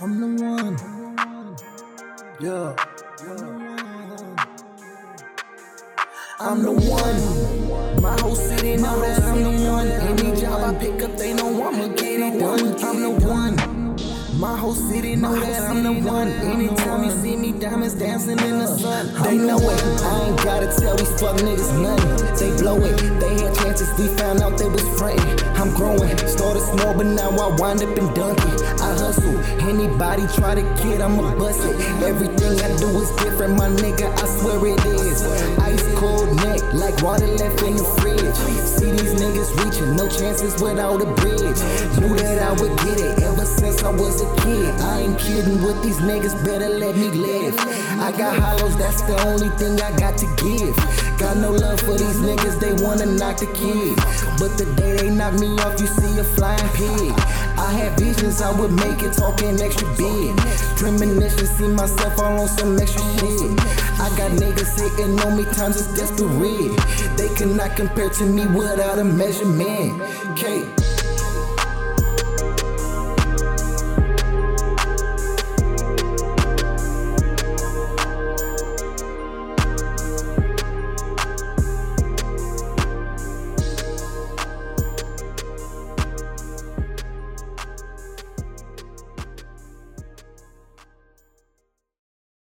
I'm the one. Yeah. I'm the one. My whole city know that I'm the one. Any job I pick up, they know I'ma get it done. I'm the one. My whole city know that I'm the one. Anytime you see me, diamonds dancing in the sun. They know it. I ain't gotta tell these fuck niggas nothing. They blow it. They had chances, we found out they was frontin'. I'm growing. Small, but now I wind up in Dunkin'. I hustle. Anybody try to get, I'ma bust it. Everything I do is different, my nigga. I swear it is. Ice cold neck, like water left in the fridge. See these niggas reaching, no chances without a bridge. Knew that I would get it ever since was a kid. I ain't kidding with these niggas, better let me live. I got hollows, that's the only thing I got to give. Got no love for these niggas, they wanna knock the kid. But the day they knock me off, you see a flying pig. I had visions, I would make it talking extra big. Premonition, see myself all on some extra shit. I got niggas sitting on me, times it's desperate. They cannot compare to me without a measurement. K.